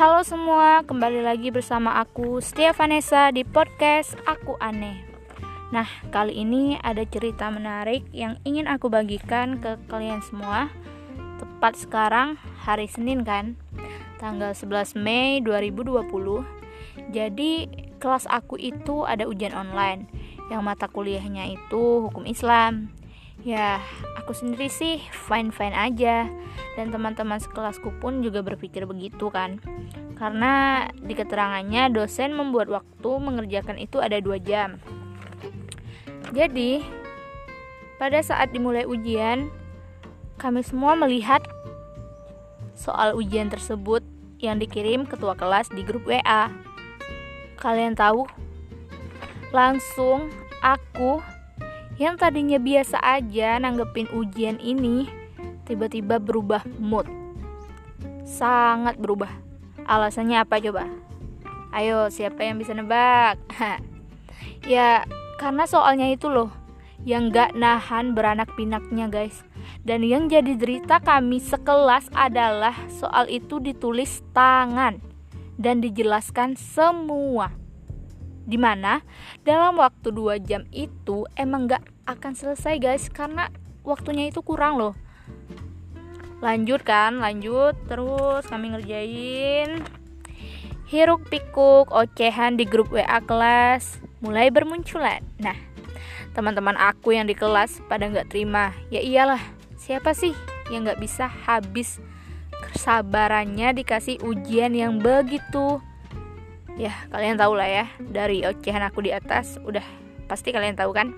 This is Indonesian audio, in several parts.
Halo semua, kembali lagi bersama aku Setia Vanessa di podcast Aku Aneh. Nah, kali ini ada cerita menarik yang ingin aku bagikan ke kalian semua. Tepat sekarang hari Senin kan, tanggal 11 Mei 2020. Jadi, kelas aku itu ada ujian online yang mata kuliahnya itu hukum Islam. Ya, aku sendiri sih fine-fine aja. Dan teman-teman sekelasku pun juga berpikir begitu kan. Karena di keterangannya dosen membuat waktu mengerjakan itu ada dua jam. Jadi, pada saat dimulai ujian Kami semua melihat soal ujian tersebut yang dikirim ketua kelas di grup WA Kalian tahu? Langsung aku yang tadinya biasa aja nanggepin ujian ini tiba-tiba berubah mood. Sangat berubah. Alasannya apa coba? Ayo, siapa yang bisa nebak? ya, karena soalnya itu loh yang gak nahan beranak pinaknya guys. Dan yang jadi derita kami sekelas adalah soal itu ditulis tangan dan dijelaskan semua di mana dalam waktu 2 jam itu emang gak akan selesai guys karena waktunya itu kurang loh. Lanjut kan lanjut. Terus kami ngerjain hiruk pikuk ocehan di grup WA kelas. Mulai bermunculan. Nah teman-teman aku yang di kelas pada nggak terima. Ya iyalah siapa sih yang nggak bisa habis kesabarannya dikasih ujian yang begitu ya kalian tahu lah ya dari ocehan aku di atas udah pasti kalian tahu kan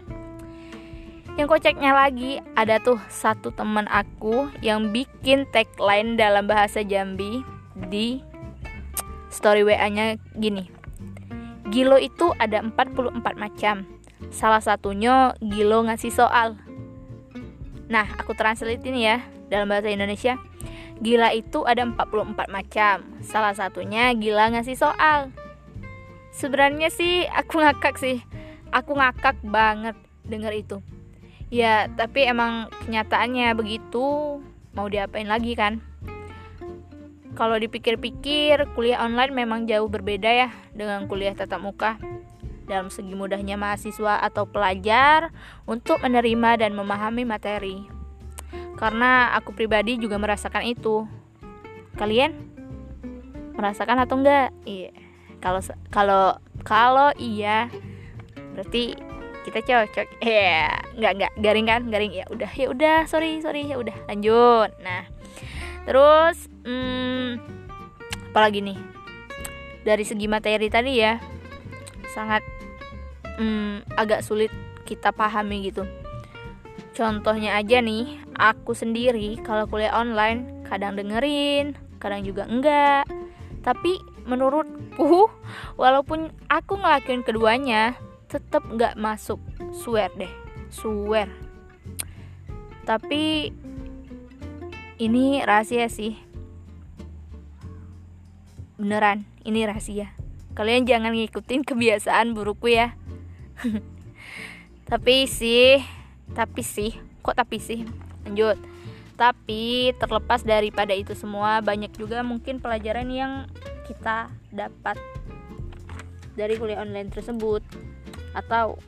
yang kocaknya lagi ada tuh satu teman aku yang bikin tagline dalam bahasa Jambi di story WA-nya gini. Gilo itu ada 44 macam. Salah satunya Gilo ngasih soal. Nah, aku translate ini ya dalam bahasa Indonesia. Gila itu ada 44 macam. Salah satunya gila ngasih soal sebenarnya sih aku ngakak sih. Aku ngakak banget denger itu. Ya tapi emang kenyataannya begitu. Mau diapain lagi kan? Kalau dipikir-pikir kuliah online memang jauh berbeda ya dengan kuliah tatap muka. Dalam segi mudahnya mahasiswa atau pelajar untuk menerima dan memahami materi. Karena aku pribadi juga merasakan itu. Kalian? Merasakan atau enggak? Iya kalau kalau kalau iya berarti kita cocok. Ya yeah. nggak nggak garing kan? Garing ya udah ya udah sorry sorry ya udah lanjut. Nah terus hmm, apalagi nih? Dari segi materi tadi ya sangat hmm, agak sulit kita pahami gitu. Contohnya aja nih aku sendiri kalau kuliah online kadang dengerin kadang juga enggak. Tapi menurutku walaupun aku ngelakuin keduanya tetap nggak masuk. Swear deh. Swear. Tapi ini rahasia sih. Beneran ini rahasia. Kalian jangan ngikutin kebiasaan burukku ya. Tapi sih tapi sih kok tapi sih? Lanjut tapi terlepas daripada itu semua banyak juga mungkin pelajaran yang kita dapat dari kuliah online tersebut. Atau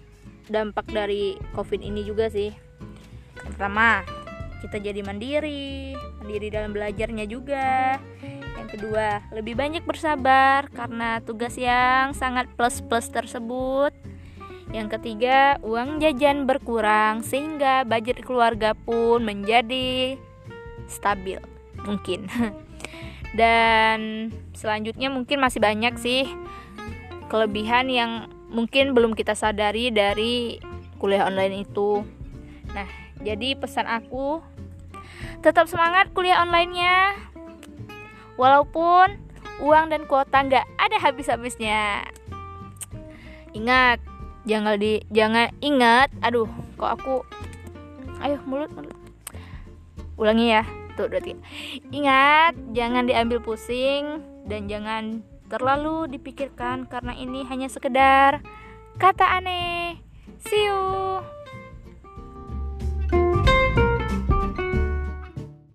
dampak dari covid ini juga sih. Pertama kita jadi mandiri mandiri dalam belajarnya juga. Yang kedua lebih banyak bersabar karena tugas yang sangat plus plus tersebut yang ketiga uang jajan berkurang sehingga budget keluarga pun menjadi stabil mungkin. Dan selanjutnya mungkin masih banyak sih kelebihan yang mungkin belum kita sadari dari kuliah online itu. Nah jadi pesan aku tetap semangat kuliah onlinenya. Walaupun uang dan kuota nggak ada habis-habisnya. Ingat jangan di jangan ingat aduh kok aku ayo mulut mulut ulangi ya Tuh, tiga. Ingat, jangan diambil pusing dan jangan terlalu dipikirkan karena ini hanya sekedar kata aneh. See you.